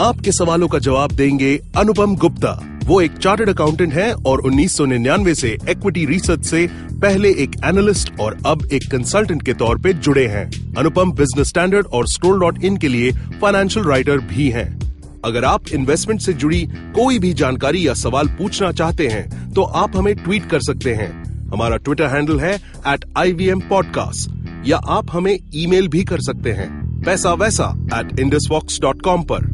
आपके सवालों का जवाब देंगे अनुपम गुप्ता। वो एक चार्टर्ड अकाउंटेंट हैं और 1999 से इक्विटी रिसर्च से पहले एक एनालिस्ट और अब एक कंसल्टेंट के तौर पे जुड़े हैं। अनुपम बिज़नेस स्टैंडर्ड और स्क्रोल डॉट इन के लिए फाइनेंशियल राइटर भी हैं। अगर आप इन्वेस्टमेंट से जुड़ी कोई भी जानकारी या सवाल पूछना चाहते हैं तो आप हमें ट्वीट कर सकते हैं। हमारा ट्विटर हैंडल है at I V M podcast या आप हमें ईमेल भी कर सकते हैं। पैसा वैसा एट इंडस डॉट कॉम पर।